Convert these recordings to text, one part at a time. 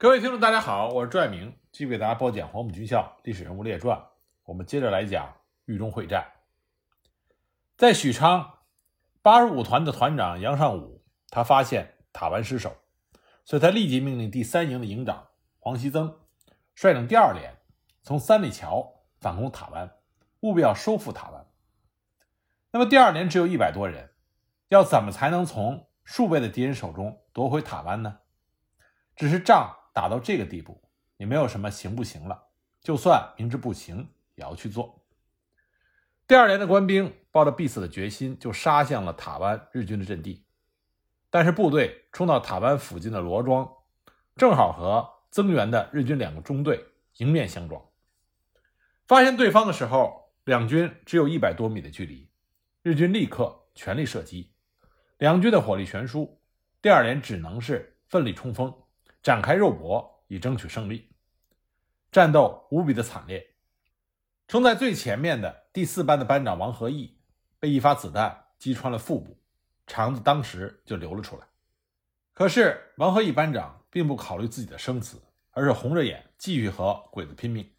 各位听众，大家好，我是朱爱明，继续为大家播讲《黄埔军校历史人物列传》。我们接着来讲豫中会战。在许昌，八十五团的团长杨尚武，他发现塔湾失守，所以他立即命令第三营的营长黄锡增率领第二连从三里桥反攻塔湾，务必要收复塔湾。那么第二连只有一百多人，要怎么才能从数倍的敌人手中夺回塔湾呢？只是仗。打到这个地步，也没有什么行不行了。就算明知不行，也要去做。第二连的官兵抱着必死的决心，就杀向了塔湾日军的阵地。但是部队冲到塔湾附近的罗庄，正好和增援的日军两个中队迎面相撞。发现对方的时候，两军只有一百多米的距离，日军立刻全力射击，两军的火力悬殊，第二连只能是奋力冲锋。展开肉搏以争取胜利，战斗无比的惨烈。冲在最前面的第四班的班长王和义被一发子弹击穿了腹部，肠子当时就流了出来。可是王和义班长并不考虑自己的生死，而是红着眼继续和鬼子拼命。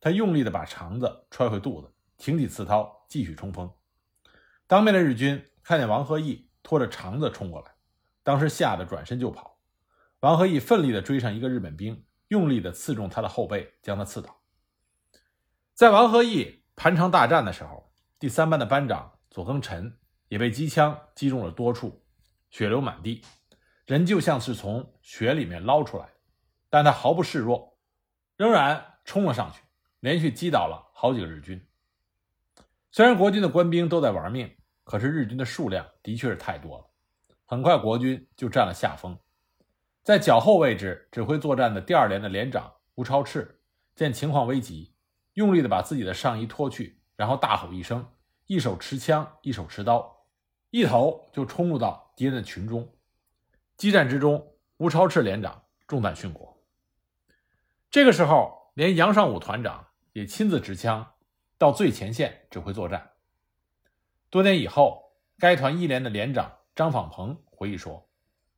他用力的把肠子揣回肚子，挺起刺刀继续冲锋。当面的日军看见王和义拖着肠子冲过来，当时吓得转身就跑。王和义奋力地追上一个日本兵，用力地刺中他的后背，将他刺倒。在王和义盘肠大战的时候，第三班的班长左庚辰也被机枪击中了多处，血流满地，人就像是从血里面捞出来。但他毫不示弱，仍然冲了上去，连续击倒了好几个日军。虽然国军的官兵都在玩命，可是日军的数量的确是太多了，很快国军就占了下风。在脚后位置指挥作战的第二连的连长吴超赤见情况危急，用力的把自己的上衣脱去，然后大吼一声，一手持枪，一手持刀，一头就冲入到敌人的群中。激战之中，吴超赤连长中弹殉国。这个时候，连杨尚武团长也亲自持枪到最前线指挥作战。多年以后，该团一连的连长张访鹏回忆说，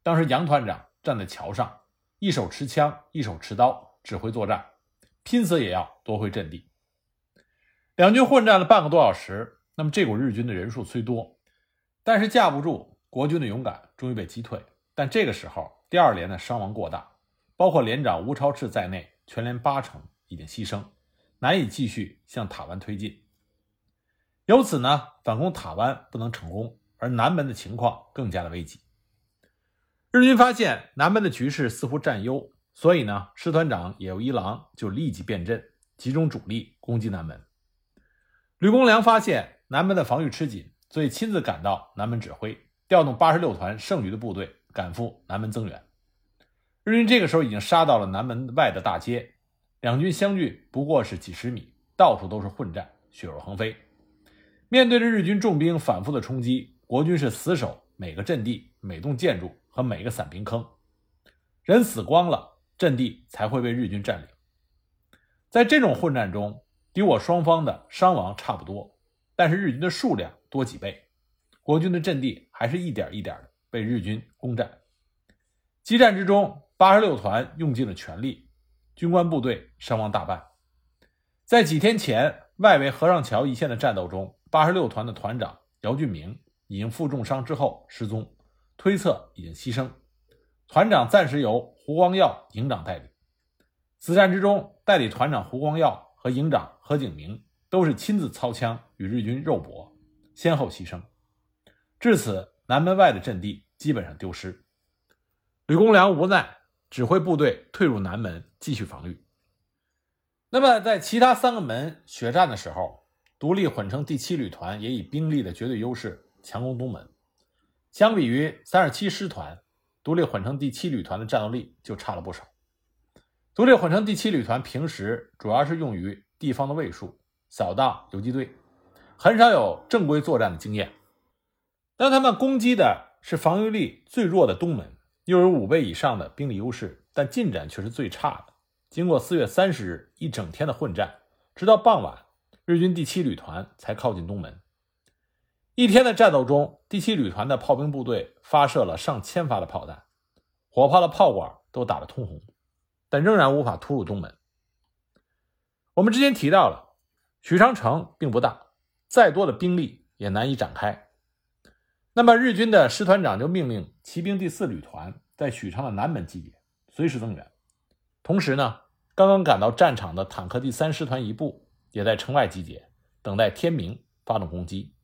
当时杨团长。站在桥上，一手持枪，一手持刀，指挥作战，拼死也要夺回阵地。两军混战了半个多小时，那么这股日军的人数虽多，但是架不住国军的勇敢，终于被击退。但这个时候，第二连的伤亡过大，包括连长吴超赤在内，全连八成已经牺牲，难以继续向塔湾推进。由此呢，反攻塔湾不能成功，而南门的情况更加的危急。日军发现南门的局势似乎占优，所以呢，师团长野由一郎就立即变阵，集中主力攻击南门。吕公良发现南门的防御吃紧，所以亲自赶到南门指挥，调动八十六团剩余的部队赶赴南门增援。日军这个时候已经杀到了南门外的大街，两军相距不过是几十米，到处都是混战，血肉横飞。面对着日军重兵反复的冲击，国军是死守每个阵地、每栋建筑。和每个散兵坑，人死光了，阵地才会被日军占领。在这种混战中，敌我双方的伤亡差不多，但是日军的数量多几倍，国军的阵地还是一点一点的被日军攻占。激战之中，八十六团用尽了全力，军官部队伤亡大半。在几天前外围河上桥一线的战斗中，八十六团的团长姚俊明已经负重伤之后失踪。推测已经牺牲，团长暂时由胡光耀营长代理。此战之中，代理团长胡光耀和营长何景明都是亲自操枪与日军肉搏，先后牺牲。至此，南门外的阵地基本上丢失。吕公良无奈，指挥部队退入南门继续防御。那么，在其他三个门血战的时候，独立混成第七旅团也以兵力的绝对优势强攻东门。相比于三十七师团，独立混成第七旅团的战斗力就差了不少。独立混成第七旅团平时主要是用于地方的卫戍、扫荡游击队，很少有正规作战的经验。当他们攻击的是防御力最弱的东门，又有五倍以上的兵力优势，但进展却是最差的。经过四月三十日一整天的混战，直到傍晚，日军第七旅团才靠近东门。一天的战斗中，第七旅团的炮兵部队发射了上千发的炮弹，火炮的炮管都打得通红，但仍然无法突入东门。我们之前提到了，许昌城并不大，再多的兵力也难以展开。那么日军的师团长就命令骑兵第四旅团在许昌的南门集结，随时增援。同时呢，刚刚赶到战场的坦克第三师团一部也在城外集结，等待天明发动攻击。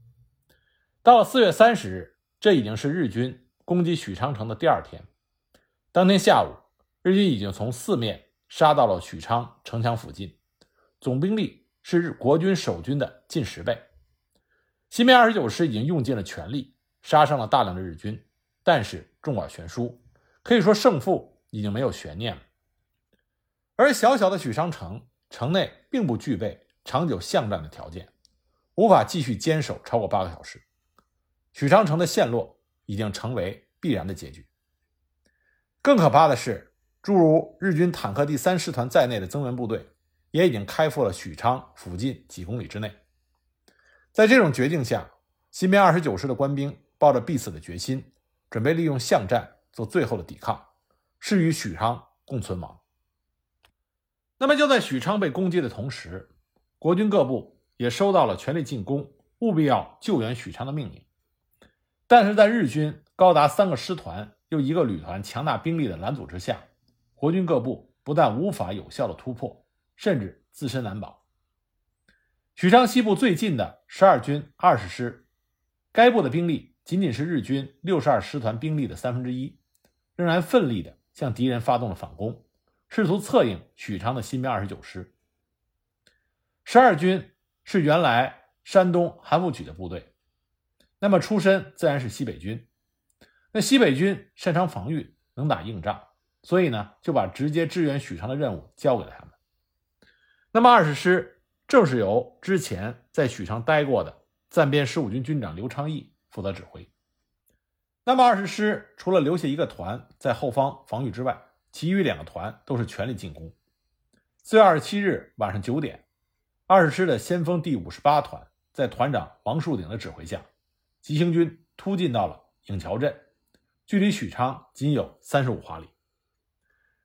到了四月三十日，这已经是日军攻击许昌城的第二天。当天下午，日军已经从四面杀到了许昌城墙附近。总兵力是日国军守军的近十倍，新编二十九师已经用尽了全力，杀伤了大量的日军，但是众寡悬殊，可以说胜负已经没有悬念了。而小小的许昌城，城内并不具备长久巷战的条件，无法继续坚守超过八个小时。许昌城的陷落已经成为必然的结局。更可怕的是，诸如日军坦克第三师团在内的增援部队。也已经开赴了许昌附近几公里之内。在这种绝境下，新编二十九师的官兵抱着必死的决心，准备利用巷战做最后的抵抗，誓与许昌共存亡。那么就在许昌被攻击的同时，国军各部也收到了全力进攻、务必要救援许昌的命令。但是在日军高达三个师团又一个旅团强大兵力的拦阻之下，国军各部不但无法有效的突破。甚至自身难保。许昌西部最近的十二军二十师，该部的兵力仅仅是日军六十二师团兵力的三分之一，仍然奋力的向敌人发动了反攻，试图策应许昌的新编二十九师。十二军是原来山东韩复榘的部队，那么出身自然是西北军。那西北军擅长防御，能打硬仗，所以呢，就把直接支援许昌的任务交给了他们。那么二十师正是由之前在许昌待过的暂编十五军军长刘昌义负责指挥。那么二十师除了留下一个团在后方防御之外，其余两个团都是全力进攻。四月二十七日晚上九点，二十师的先锋第五十八团在团长王树鼎的指挥下，急行军突进到了颍桥镇，距离许昌仅有三十五华里。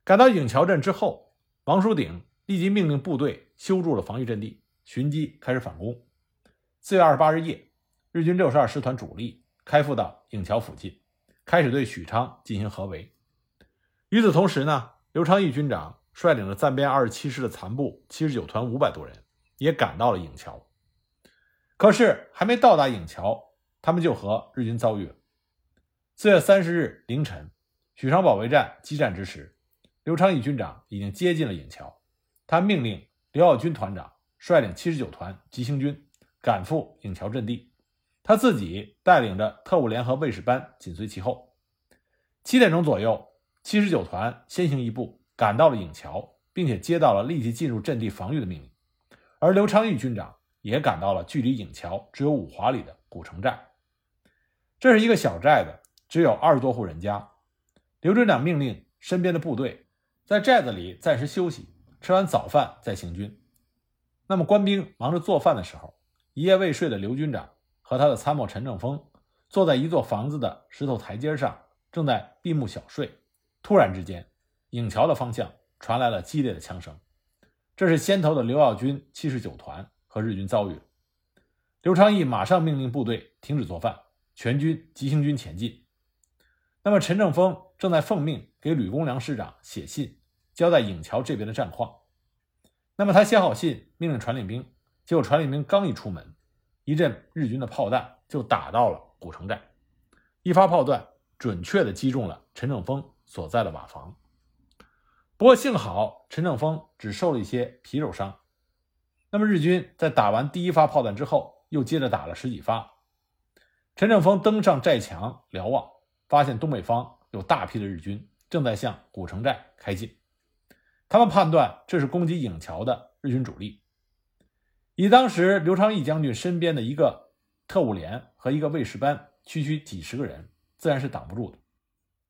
赶到颍桥镇之后，王树鼎。立即命令部队修筑了防御阵地，寻机开始反攻。四月二十八日夜，日军六十二师团主力开赴到颍桥附近，开始对许昌进行合围。与此同时呢，刘昌义军长率领着暂编二十七师的残部七十九团五百多人，也赶到了颍桥。可是还没到达颍桥，他们就和日军遭遇了。四月三十日凌晨，许昌保卫战激战之时，刘昌义军长已经接近了颍桥。他命令刘耀军团长率领七十九团急行军赶赴颍桥阵地，他自己带领着特务联合卫士班紧随其后。七点钟左右，七十九团先行一步赶到了颍桥，并且接到了立即进入阵地防御的命令。而刘昌义军长也赶到了距离颍桥只有五华里的古城寨。这是一个小寨子，只有二十多户人家。刘军长命令身边的部队在寨子里暂时休息。吃完早饭再行军。那么官兵忙着做饭的时候，一夜未睡的刘军长和他的参谋陈正峰坐在一座房子的石头台阶上，正在闭目小睡。突然之间，影桥的方向传来了激烈的枪声，这是先头的刘耀军七十九团和日军遭遇。刘昌义马上命令部队停止做饭，全军急行军前进。那么陈正峰正在奉命给吕公良师长写信。交代颍桥这边的战况，那么他写好信，命令传令兵。结果传令兵刚一出门，一阵日军的炮弹就打到了古城寨，一发炮弹准确地击中了陈正峰所在的瓦房。不过幸好陈正峰只受了一些皮肉伤。那么日军在打完第一发炮弹之后，又接着打了十几发。陈正峰登上寨墙瞭望，发现东北方有大批的日军正在向古城寨开进。他们判断这是攻击颍桥的日军主力。以当时刘昌义将军身边的一个特务连和一个卫士班，区区几十个人，自然是挡不住的。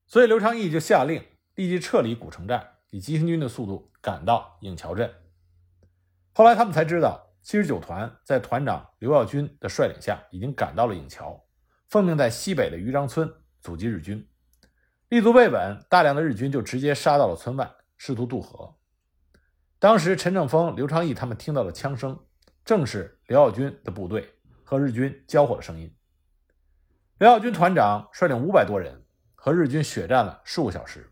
所以刘昌义就下令立即撤离古城寨，以急行军的速度赶到颍桥镇。后来他们才知道，七十九团在团长刘耀军的率领下，已经赶到了颍桥，奉命在西北的余张村阻击日军。立足未稳，大量的日军就直接杀到了村外。试图渡河。当时陈正峰、刘昌义他们听到了枪声，正是刘耀军的部队和日军交火的声音。刘耀军团长率领五百多人和日军血战了数个小时，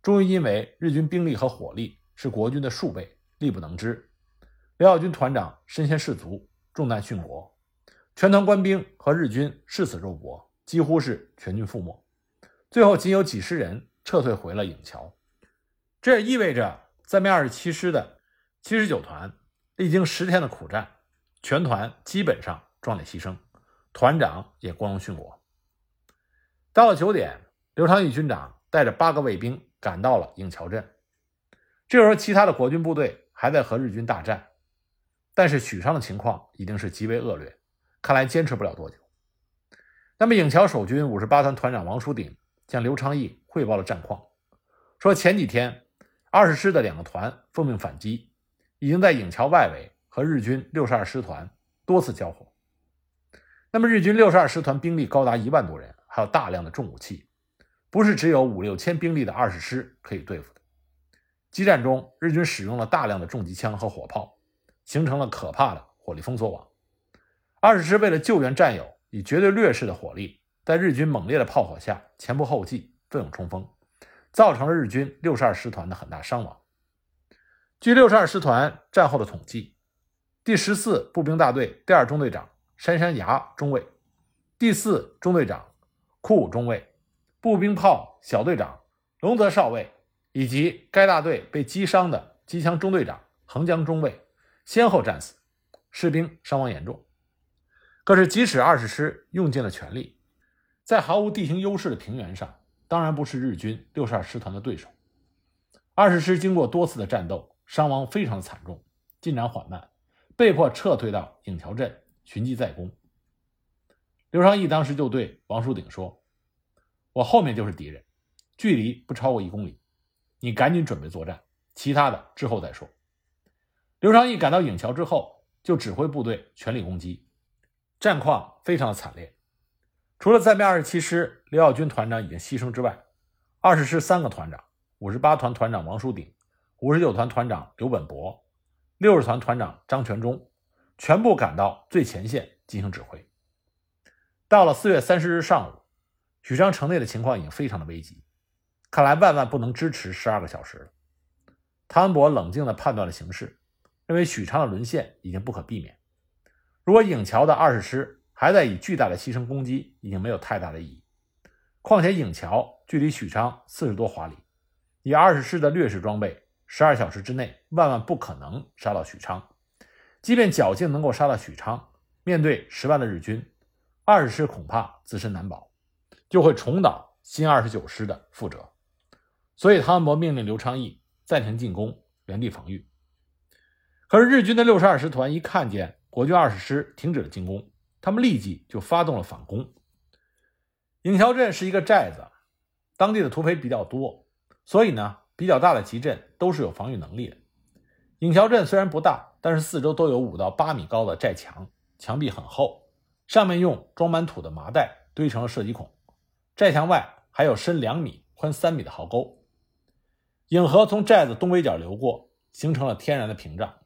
终于因为日军兵力和火力是国军的数倍，力不能支。刘耀军团长身先士卒，中弹殉国，全团官兵和日军誓死肉搏，几乎是全军覆没。最后仅有几十人撤退回了影桥。这也意味着三面二十七师的七十九团历经十天的苦战，全团基本上壮烈牺牲。团长也光荣殉国。到了九点，刘长义军长带着八个卫兵赶到了颍桥镇。这时候，其他的国军部队还在和日军大战，但是许昌的情况已经是极为恶劣，看来坚持不了多久。那么，颍桥守军五十八团团长王叔鼎向刘昌义汇报了战况，说前几天二十师的两个团奉命反击，已经在颍桥外围和日军六十二师团多次交火。那么日军六十二师团兵力高达一万多人，还有大量的重武器，不是只有五六千兵力的二十师可以对付的。激战中，日军使用了大量的重机枪和火炮，形成了可怕的火力封锁网。二十师为了救援战友，以绝对劣势的火力，在日军猛烈的炮火下前仆后继，奋勇冲锋，造成了日军六十二师团的很大伤亡。据六十二师团战后的统计，第十四步兵大队第二中队长。杉山崖中尉，第四中队长库武中尉，步兵炮小队长龙泽少尉，以及该大队被击伤的机枪中队长横江中尉，先后战死，士兵伤亡严重。可是，即使二十师用尽了全力，在毫无地形优势的平原上，当然不是日军六十二师团的对手。二十师经过多次的战斗，伤亡非常惨重，进展缓慢，被迫撤退到颍桥镇。寻机再攻。刘昌义当时就对王树鼎说：“我后面就是敌人，距离不超过一公里，你赶紧准备作战，其他的之后再说。”刘昌义赶到颍桥之后，就指挥部队全力攻击，战况非常的惨烈。除了在编二十七师刘耀军团长已经牺牲之外，二十师三个团长、五十八团团长王叔鼎、五十九团团长刘本博、六十团团长张全忠。全部赶到最前线进行指挥。到了四月三十日上午，许昌城内的情况已经非常的危急，看来万万不能支持十二个小时了。汤恩伯冷静地判断了形势，认为许昌的沦陷已经不可避免。如果颍桥的二十师还在以巨大的牺牲攻击，已经没有太大的意义。况且颍桥距离许昌四十多华里，以二十师的劣势装备，十二小时之内万万不可能杀到许昌。即便侥幸能够杀到许昌，面对十万的日军，二十师恐怕自身难保，就会重蹈新二十九师的覆辙。所以汤恩伯命令刘昌义暂停进攻，原地防御。可是日军的六十二师团一看见国军二十师停止了进攻，他们立即就发动了反攻。颍桥镇是一个寨子，当地的土匪比较多，所以呢，比较大的集镇都是有防御能力的。颍桥镇虽然不大。但是四周都有五到八米高的寨墙，墙壁很厚，上面用装满土的麻袋堆成了射击孔。寨墙外还有深两米、宽三米的壕沟。颍河从寨子东北角流过，形成了天然的屏障。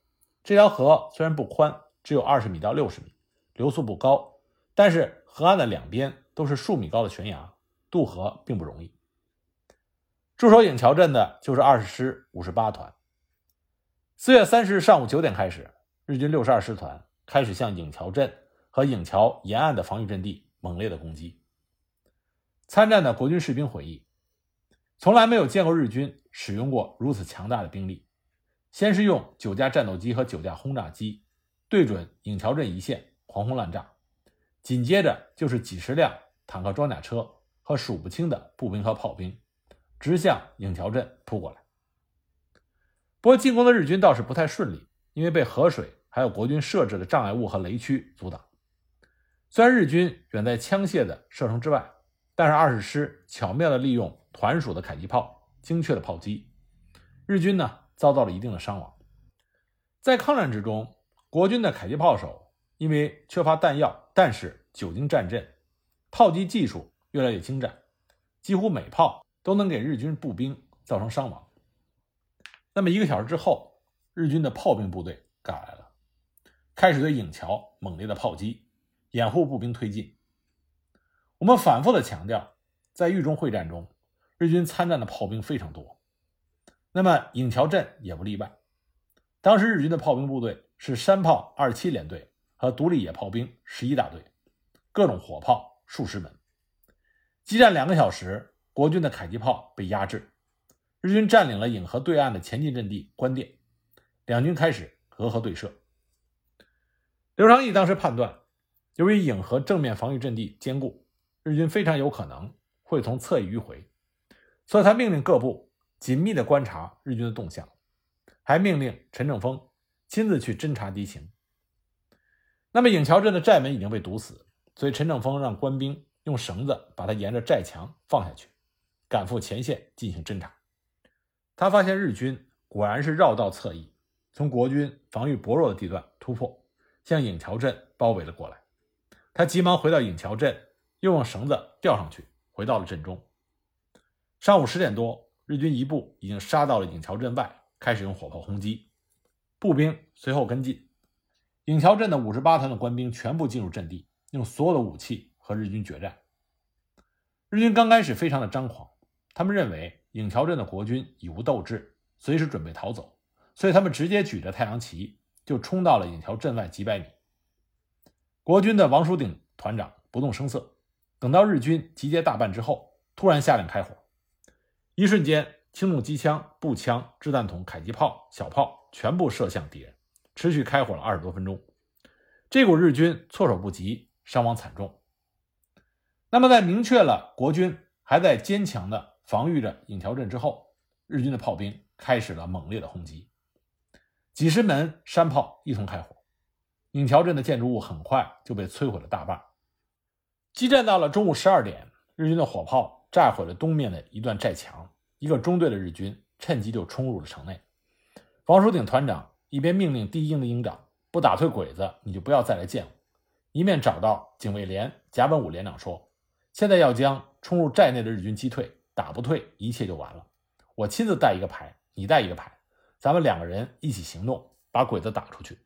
这条河虽然不宽，只有二十米到六十米，流速不高，但是河岸的两边都是数米高的悬崖，渡河并不容易。驻守颍桥镇的就是二十师五十八团。四月三十日上午九点开始，日军六十二师团开始向颍桥镇和颍桥沿岸的防御阵地猛烈的攻击。参战的国军士兵回忆，从来没有见过日军使用过如此强大的兵力。先是用九架战斗机和九架轰炸机对准颍桥镇一线狂轰滥炸，紧接着就是几十辆坦克装甲车和数不清的步兵和炮兵，直向颍桥镇扑过来。不过进攻的日军倒是不太顺利，因为被河水还有国军设置的障碍物和雷区阻挡。虽然日军远在枪械的射程之外，但是二十师巧妙地利用团属的迫击炮，精确的炮击，日军呢遭到了一定的伤亡。在抗战之中，国军的迫击炮手因为缺乏弹药，但是久经战阵，炮击技术越来越精湛，几乎每炮都能给日军步兵造成伤亡。那么一个小时之后，日军的炮兵部队赶来了，开始对影桥猛烈的炮击，掩护步兵推进。我们反复的强调，在豫中会战中，日军参战的炮兵非常多，那么颍桥镇也不例外。当时日军的炮兵部队是山炮二七联队和独立野炮兵十一大队，各种火炮数十门。激战两个小时，国军的迫击炮被压制，日军占领了颍河对岸的前进阵地关店，两军开始隔河对射。刘长义当时判断，由于颍河正面防御阵地坚固，日军非常有可能会从侧翼迂回，所以他命令各部紧密地观察日军的动向，还命令陈正峰亲自去侦察敌情。那么颍桥镇的寨门已经被堵死，所以陈正峰让官兵。用绳子把他沿着寨墙放下去，赶赴前线进行侦查。他发现日军果然是绕道侧翼，从国军防御薄弱的地段突破，向颍桥镇包围了过来。他急忙回到颍桥镇，又用绳子吊上去，回到了镇中。上午十点多，日军一部已经杀到了颍桥镇外，开始用火炮轰击，步兵随后跟进。影桥镇的五十八团的官兵全部进入阵地，用所有的武器。和日军决战，日军刚开始非常的张狂，他们认为影桥镇的国军已无斗志，随时准备逃走，所以他们直接举着太阳旗就冲到了影桥镇外几百米。国军的王叔鼎团长不动声色，等到日军集结大半之后，突然下令开火，一瞬间，轻重机枪、步枪、掷弹筒、迫击炮、小炮全部射向敌人，持续开火了二十多分钟。这股日军措手不及，伤亡惨重。那么，在明确了国军还在坚强的防御着颍桥镇之后，日军的炮兵开始了猛烈的轰击，几十门山炮一同开火，颍桥镇的建筑物很快就被摧毁了大半。激战到了中午十二点，日军的火炮炸毁了东面的一段寨墙，一个中队的日军趁机就冲入了城内。王叔鼎团长一边命令第一营的营长不打退鬼子，你就不要再来见我，一面找到警卫连甲本武连长说。现在要将冲入寨内的日军击退，打不退，一切就完了。我亲自带一个排，你带一个排，咱们两个人一起行动，把鬼子打出去。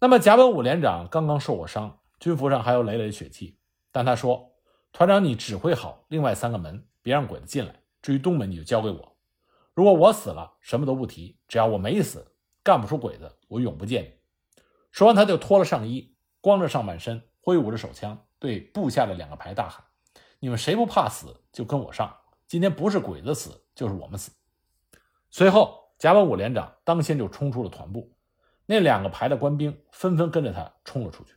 那么甲本武连长刚刚受过伤，军服上还有累累血迹，但他说：“团长，你指挥好另外三个门，别让鬼子进来。至于东门，你就交给我。如果我死了，什么都不提；只要我没死，干不出鬼子，我永不见你。”说完，他就脱了上衣，光着上半身，挥舞着手枪。对部下的两个排大喊：“你们谁不怕死，就跟我上！今天不是鬼子死，就是我们死。”随后，甲本武连长当先就冲出了团部，那两个排的官兵纷纷跟着他冲了出去。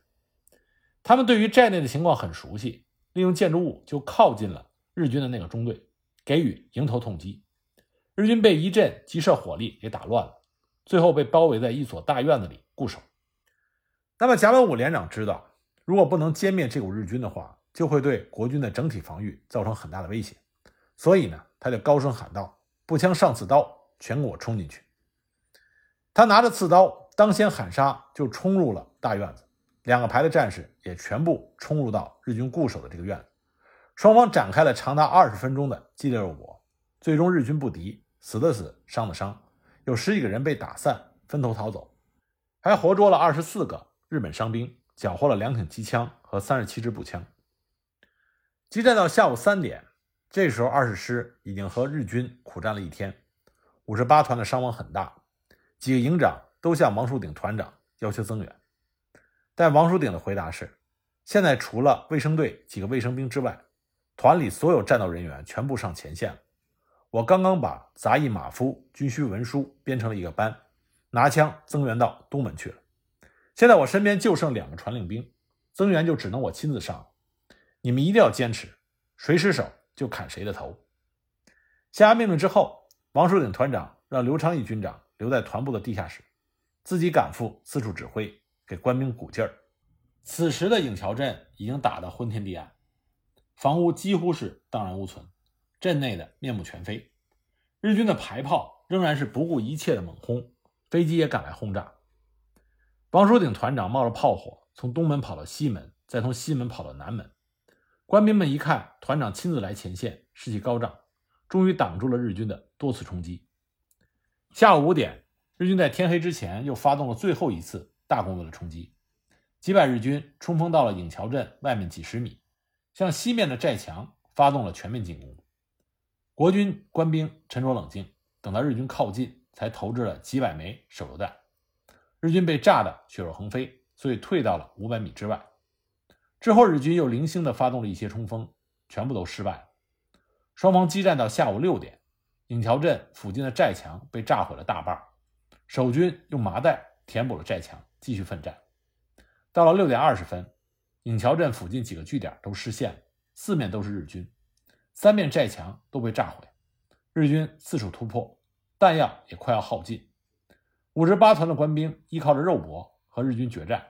他们对于寨内的情况很熟悉，利用建筑物就靠近了日军的那个中队，给予迎头痛击。日军被一阵急射火力给打乱了，最后被包围在一所大院子里固守。那么，甲本武连长知道。如果不能歼灭这股日军的话，就会对国军的整体防御造成很大的威胁。所以呢，他就高声喊道：“步枪上刺刀，全给我冲进去！”他拿着刺刀，当先喊杀，就冲入了大院子。两个排的战士也全部冲入到日军固守的这个院子。双方展开了长达二十分钟的激烈肉搏，最终日军不敌，死的死，伤的伤，有十几个人被打散，分头逃走，还活捉了二十四个日本伤兵。缴获了两挺机枪和三十七支步枪。激战到下午三点，这时候二十师已经和日军苦战了一天，五十八团的伤亡很大，几个营长都向王树鼎团长要求增援，但王树鼎的回答是：现在除了卫生队几个卫生兵之外，团里所有战斗人员全部上前线了。我刚刚把杂役马夫、军需文书编成了一个班，拿枪增援到东门去了。现在我身边就剩两个传令兵，增援就只能我亲自上了。你们一定要坚持，谁失手就砍谁的头。下达命令之后，王树鼎团长让刘昌义军长留在团部的地下室，自己赶赴四处指挥，给官兵鼓劲儿。此时的颍桥镇已经打得昏天地暗，房屋几乎是荡然无存，镇内的面目全非。日军的排炮仍然是不顾一切的猛轰，飞机也赶来轰炸。王书鼎团长冒着炮火从东门跑到西门，再从西门跑到南门。官兵们一看团长亲自来前线，士气高涨，终于挡住了日军的多次冲击。下午五点，日军在天黑之前又发动了最后一次大规模的冲击，几百日军冲锋到了颍桥镇外面几十米，向西面的寨墙发动了全面进攻。国军官兵沉着冷静，等到日军靠近，才投掷了几百枚手榴弹。日军被炸得血肉横飞，所以退到了五百米之外。之后，日军又零星地发动了一些冲锋，全部都失败了。双方激战到下午六点，颍桥镇附近的寨墙被炸毁了大半，守军用麻袋填补了寨墙，继续奋战。到了六点二十分，桥镇附近几个据点都失陷了，四面都是日军，三面寨墙都被炸毁，日军四处突破，弹药也快要耗尽。五十八团的官兵依靠着肉搏和日军决战，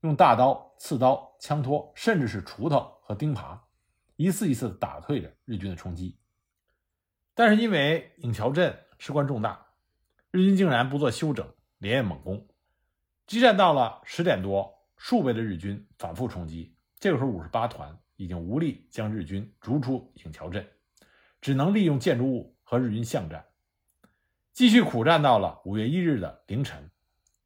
用大刀、刺刀、枪托，甚至是锄头和钉耙，一次一次打退着日军的冲击。但是因为颍桥镇事关重大，日军竟然不做休整，连夜猛攻。激战到了十点多，数倍的日军反复冲击。这个时候，五十八团已经无力将日军逐出颍桥镇，只能利用建筑物和日军巷战。继续苦战到了五月一日的凌晨，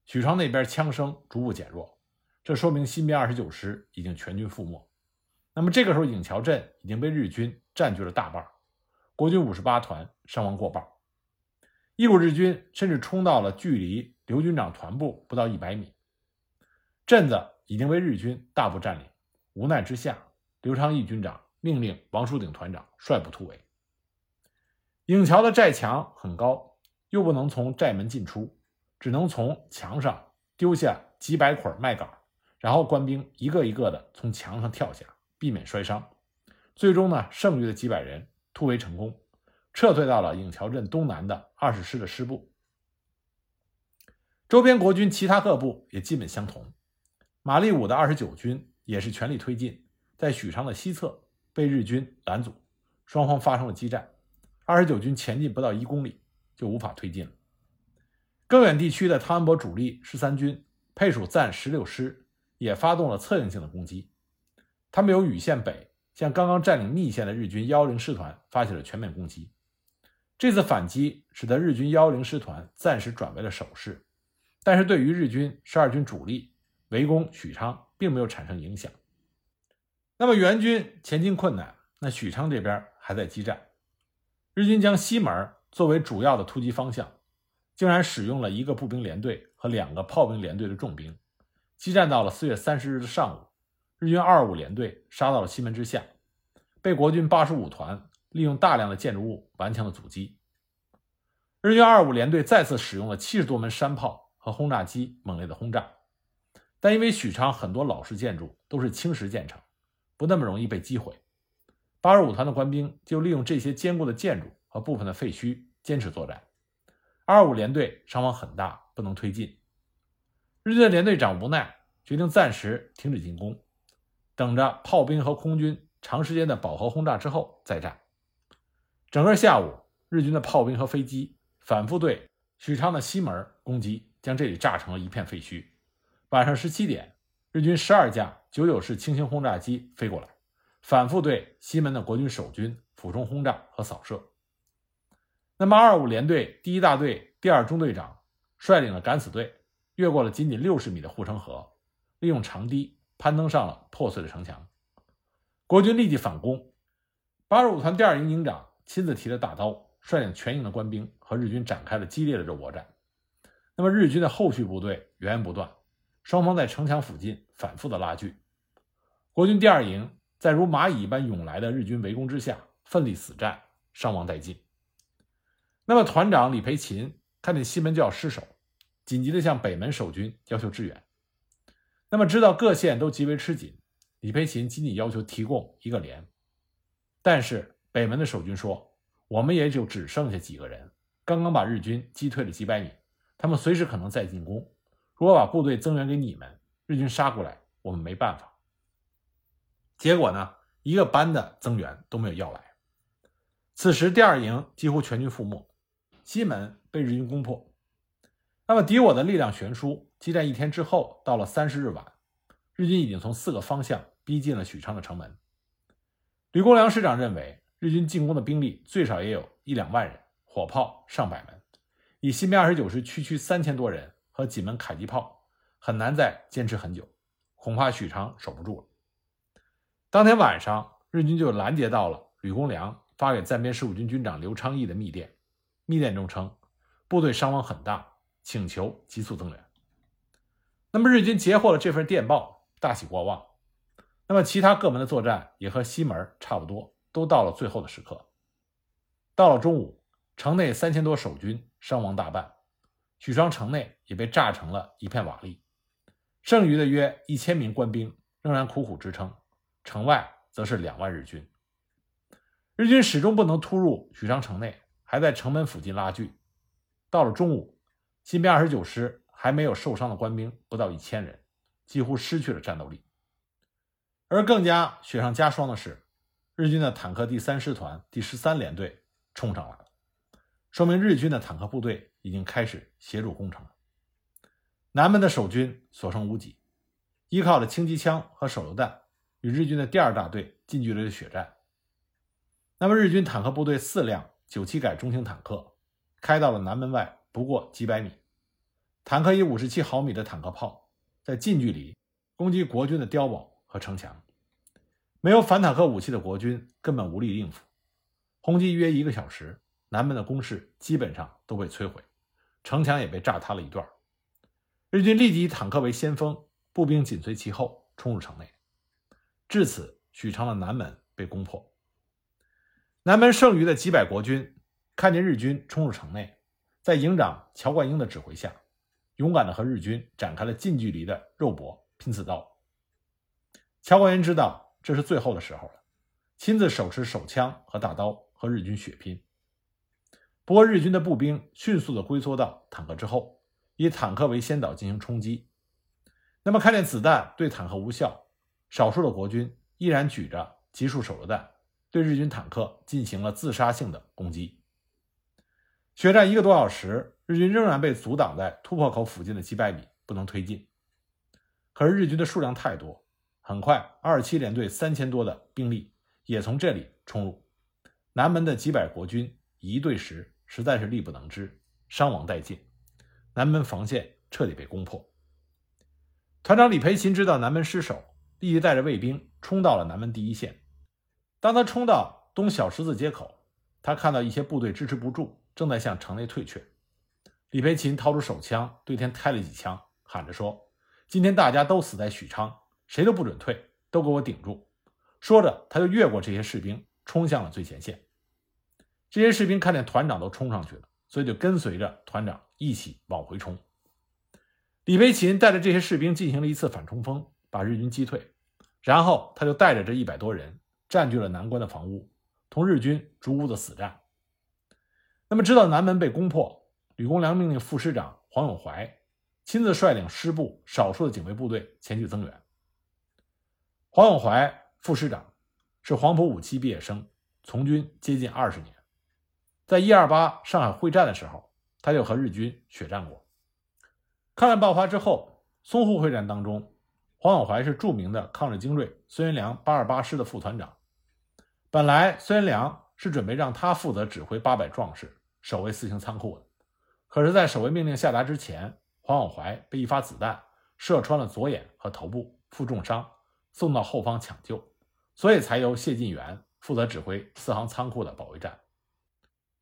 许昌那边枪声逐步减弱，这说明新编二十九师已经全军覆没。那么这个时候，颍桥镇已经被日军占据了大半，国军五十八团伤亡过半，一股日军甚至冲到了距离刘军长团部不到一百米，镇子已经被日军大部占领。无奈之下，刘昌义军长命令王树鼎团长率部突围。颍桥的寨墙很高。又不能从寨门进出，只能从墙上丢下几百捆麦秆，然后官兵一个一个的从墙上跳下，避免摔伤。最终呢，剩余的几百人突围成功，撤退到了颍桥镇东南的二十师的师部。周边国军其他各部也基本相同。马立武的二十九军也是全力推进，在许昌的西侧被日军拦阻，双方发生了激战。二十九军前进不到一公里。就无法推进了。更远地区的汤恩伯主力十三军配属暂十六师也发动了策应性的攻击。他们由禹县北向刚刚占领密县的日军幺零师团发起了全面攻击。这次反击使得日军幺零师团暂时转为了守势，但是对于日军十二军主力围攻许昌并没有产生影响。那么援军前进困难，那许昌这边还在激战。日军将西门。作为主要的突击方向，竟然使用了一个步兵连队和两个炮兵连队的重兵，激战到了四月三十日的上午，日军二五联队杀到了西门之下，被国军八十五团利用大量的建筑物顽强的阻击。日军二五联队再次使用了七十多门山炮和轰炸机猛烈的轰炸，但因为许昌很多老式建筑都是青石建成，不那么容易被击毁，八十五团的官兵就利用这些坚固的建筑。和部分的废墟坚持作战，二五联队伤亡很大，不能推进。日军的连队长无奈，决定暂时停止进攻，等着炮兵和空军长时间的饱和轰炸之后再战。整个下午，日军的炮兵和飞机反复对许昌的西门攻击，将这里炸成了一片废墟。晚上十七点，日军十二架九九式轻型轰炸机飞过来，反复对西门的国军守军俯冲轰炸和扫射。那么，二五联队第一大队第二中队长率领了敢死队，越过了仅仅六十米的护城河，利用长堤攀登上了破碎的城墙。国军立即反攻。八十五团第二营营长亲自提着大刀，率领全营的官兵和日军展开了激烈的肉搏战。那么，日军的后续部队源源不断，双方在城墙附近反复的拉锯。国军第二营在如蚂蚁般涌来的日军围攻之下，奋力死战，伤亡殆尽。那么，团长李培勤看见西门就要失守，紧急的向北门守军要求支援。那么，知道各县都极为吃紧，李培勤仅仅要求提供一个连。但是，北门的守军说：“我们也就只剩下几个人，刚刚把日军击退了几百米，他们随时可能再进攻。如果把部队增援给你们，日军杀过来，我们没办法。”结果呢，一个班的增援都没有要来。此时，第二营几乎全军覆没。西门被日军攻破，那么敌我的力量悬殊。激战一天之后，到了三十日晚，日军已经从四个方向逼近了许昌的城门。吕公良师长认为，日军进攻的兵力最少也有一两万人，火炮上百门，以新编二十九师区区三千多人和几门迫击炮，很难再坚持很久，恐怕许昌守不住了。当天晚上，日军就拦截到了吕公良发给暂编十五军军长刘昌义的密电，密电中称部队伤亡很大，请求急速增援。那么日军截获了这份电报，大喜过望。那么其他各门的作战也和西门差不多，都到了最后的时刻。到了中午，城内三千多守军伤亡大半，许昌城内也被炸成了一片瓦砾，剩余的约一千名官兵仍然苦苦支撑，城外则是两万日军。日军始终不能突入许昌城内，还在城门附近拉锯。到了中午，新编二十九师还没有受伤的官兵不到一千人，几乎失去了战斗力。而更加雪上加霜的是，日军的坦克第三师团第十三联队冲上来了，说明日军的坦克部队已经开始协助攻城了。南门的守军所剩无几，依靠着轻机枪和手榴弹，与日军的第二大队近距离的血战。那么，日军坦克部队四辆九七改中型坦克开到了南门外不过几百米，坦克以五十七毫米的坦克炮在近距离攻击国军的碉堡。和城墙，没有反坦克武器的国军根本无力应付。轰击约一个小时，南门的工事基本上都被摧毁，城墙也被炸塌了一段。日军立即以坦克为先锋，步兵紧随其后冲入城内。至此，许昌的南门被攻破。南门剩余的几百国军看见日军冲入城内，在营长乔冠英的指挥下，勇敢地和日军展开了近距离的肉搏拼刺刀。乔冠英知道这是最后的时候了，亲自手持手枪和大刀和日军血拼。不过，日军的步兵迅速地龟缩到坦克之后，以坦克为先导进行冲击。那么，看见子弹对坦克无效，少数的国军依然举着集束手榴弹，对日军坦克进行了自杀性的攻击。血战一个多小时，日军仍然被阻挡在突破口附近的几百米，不能推进。可是，日军的数量太多。很快，二七联队三千多的兵力也从这里冲入南门的几百国军，一对十，实在是力不能支，伤亡殆尽。南门防线彻底被攻破。团长李培勤知道南门失守，立即带着卫兵冲到了南门第一线。当他冲到东小十字街口，他看到一些部队支持不住，正在向城内退却。李培勤掏出手枪，对天开了几枪，喊着说：“今天大家都死在许昌。”谁都不准退，都给我顶住！说着，他就越过这些士兵，冲向了最前线。这些士兵看见团长都冲上去了，所以就跟随着团长一起往回冲。李培勤带着这些士兵进行了一次反冲锋，把日军击退。然后他就带着这一百多人占据了南关的房屋，同日军逐屋的死战。那么，知道南门被攻破，吕公良命令副师长黄永怀亲自率领师部少数的警卫部队前去增援。黄永怀副师长是黄埔五期毕业生，从军接近二十年。在一二八上海会战的时候，他就和日军血战过。抗战爆发之后，淞沪会战当中，黄永怀是著名的抗日精锐孙元良八二八师的副团长。本来孙元良是准备让他负责指挥八百壮士守卫四行仓库的，可是，在守卫命令下达之前，黄永怀被一发子弹射穿了左眼和头部，负重伤。送到后方抢救，所以才由谢晋元负责指挥四行仓库的保卫战。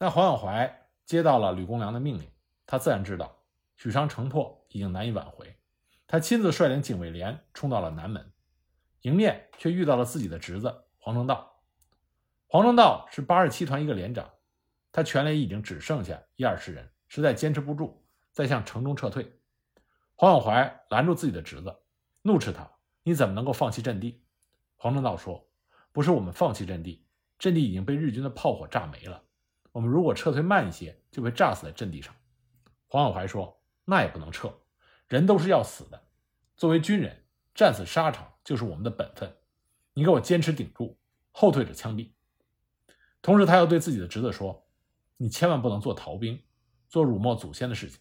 那黄永怀接到了吕公良的命令，他自然知道许昌城破已经难以挽回，他亲自率领警卫连冲到了南门，迎面却遇到了自己的侄子黄成道。黄成道是八十七团一个连长，他全连已经只剩下一二十人，实在坚持不住，在向城中撤退。黄永怀拦住自己的侄子，怒斥他。你怎么能够放弃阵地？黄成道说：“不是我们放弃阵地，阵地已经被日军的炮火炸没了。我们如果撤退慢一些，就被炸死在阵地上。”黄永怀说：“那也不能撤，人都是要死的。作为军人，战死沙场就是我们的本分。你给我坚持顶住，后退者枪毙。”同时，他又对自己的侄子说：“你千万不能做逃兵，做辱没祖先的事情。”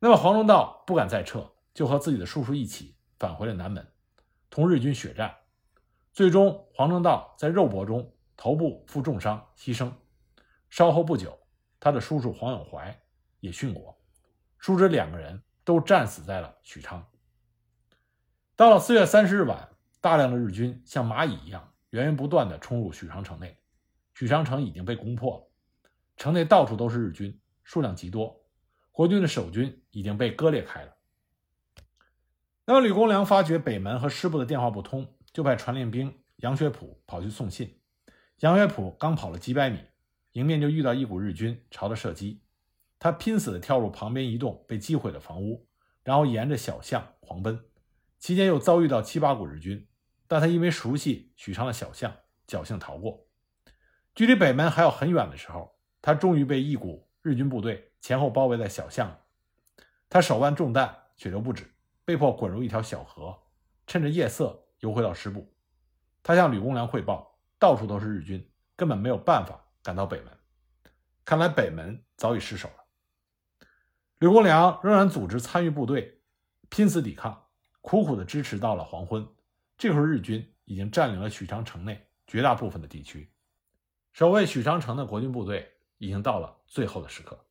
那么，黄成道不敢再撤，就和自己的叔叔一起。返回了南门，同日军血战，最终黄正道在肉搏中头部负重伤牺牲。稍后不久，他的叔叔黄永怀也殉国，叔侄两个人都战死在了许昌。到了四月三十日晚，大量的日军像蚂蚁一样源源不断地冲入许昌城内，许昌城已经被攻破了，城内到处都是日军，数量极多，国军的守军已经被割裂开了。那么吕公良发觉北门和师部的电话不通，就派传令兵杨学普跑去送信。杨学普刚跑了几百米，迎面就遇到一股日军朝他射击，他拼死地跳入旁边一栋被击毁的房屋，然后沿着小巷狂奔。期间又遭遇到七八股日军，但他因为熟悉许昌的小巷，侥幸逃过。距离北门还有很远的时候，他终于被一股日军部队前后包围在小巷里。他手腕中弹，血流不止，被迫滚入一条小河，趁着夜色游回到师部。他向吕公良汇报，到处都是日军，根本没有办法赶到北门。看来北门早已失守了。刘公良仍然组织参与部队，拼死抵抗。苦苦的支持到了黄昏，这时候日军已经占领了许昌城内绝大部分的地区，守卫许昌城的国军部队已经到了最后的时刻。